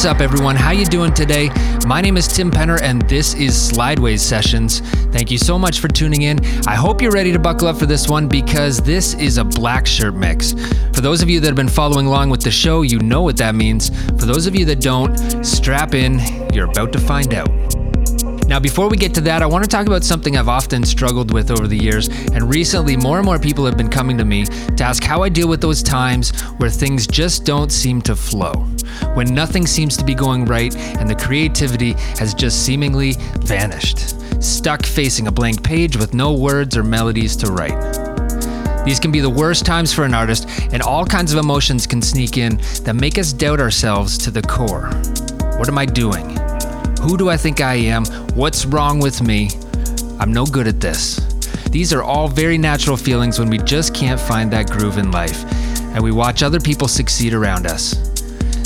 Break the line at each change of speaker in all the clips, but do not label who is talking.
What's up, everyone? How you doing today? My name is Tim Penner, and this is Sideways Sessions. Thank you so much for tuning in. I hope you're ready to buckle up for this one because this is a black shirt mix. For those of you that have been following along with the show, you know what that means. For those of you that don't, strap in. You're about to find out. Now, before we get to that, I want to talk about something I've often struggled with over the years, and recently more and more people have been coming to me to ask how I deal with those times where things just don't seem to flow, when nothing seems to be going right and the creativity has just seemingly vanished, stuck facing a blank page with no words or melodies to write. These can be the worst times for an artist, and all kinds of emotions can sneak in that make us doubt ourselves to the core. What am I doing? Who do I think I am? What's wrong with me? I'm no good at this. These are all very natural feelings when we just can't find that groove in life and we watch other people succeed around us.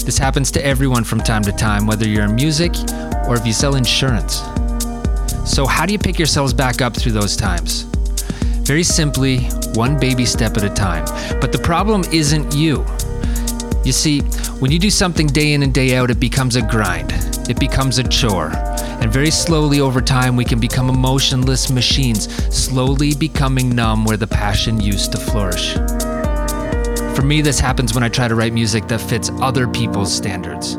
This happens to everyone from time to time, whether you're in music or if you sell insurance. So, how do you pick yourselves back up through those times? Very simply, one baby step at a time. But the problem isn't you. You see, when you do something day in and day out, it becomes a grind it becomes a chore. And very slowly over time, we can become emotionless machines, slowly becoming numb where the passion used to flourish. For me, this happens when I try to write music that fits other people's standards.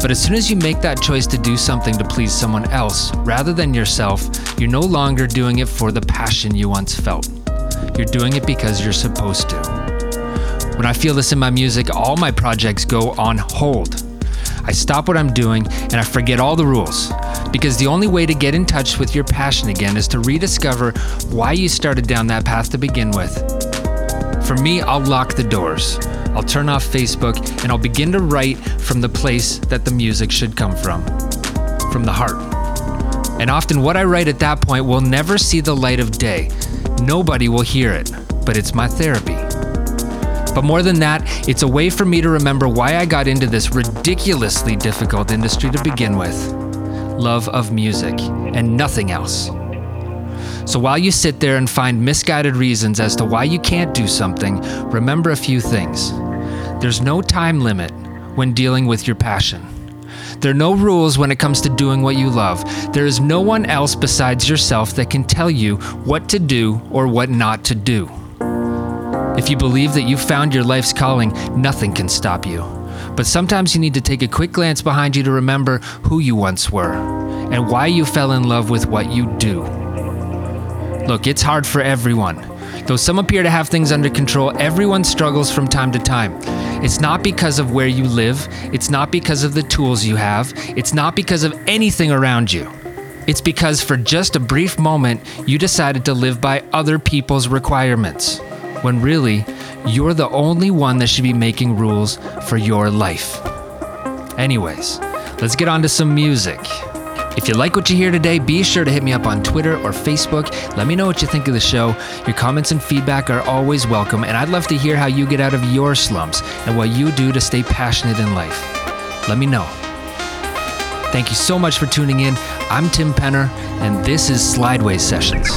But as soon as you make that choice to do something to please someone else rather than yourself, you're no longer doing it for the passion you once felt. You're doing it because you're supposed to. When I feel this in my music, all my projects go on hold I stop what I'm doing and I forget all the rules. Because the only way to get in touch with your passion again is to rediscover why you started down that path to begin with. For me, I'll lock the doors. I'll turn off Facebook and I'll begin to write from the place that the music should come from from the heart. And often, what I write at that point will never see the light of day. Nobody will hear it, but it's my therapy. But more than that, it's a way for me to remember why I got into this ridiculously difficult industry to begin with love of music and nothing else. So while you sit there and find misguided reasons as to why you can't do something, remember a few things. There's no time limit when dealing with your passion. There are no rules when it comes to doing what you love. There is no one else besides yourself that can tell you what to do or what not to do. If you believe that you've found your life's calling, nothing can stop you. But sometimes you need to take a quick glance behind you to remember who you once were and why you fell in love with what you do. Look, it's hard for everyone. Though some appear to have things under control, everyone struggles from time to time. It's not because of where you live, it's not because of the tools you have, it's not because of anything around you. It's because for just a brief moment, you decided to live by other people's requirements when really, you're the only one that should be making rules for your life. Anyways, let's get on to some music. If you like what you hear today, be sure to hit me up on Twitter or Facebook. Let me know what you think of the show. Your comments and feedback are always welcome, and I'd love to hear how you get out of your slumps and what you do to stay passionate in life. Let me know. Thank you so much for tuning in. I'm Tim Penner, and this is Sideways Sessions.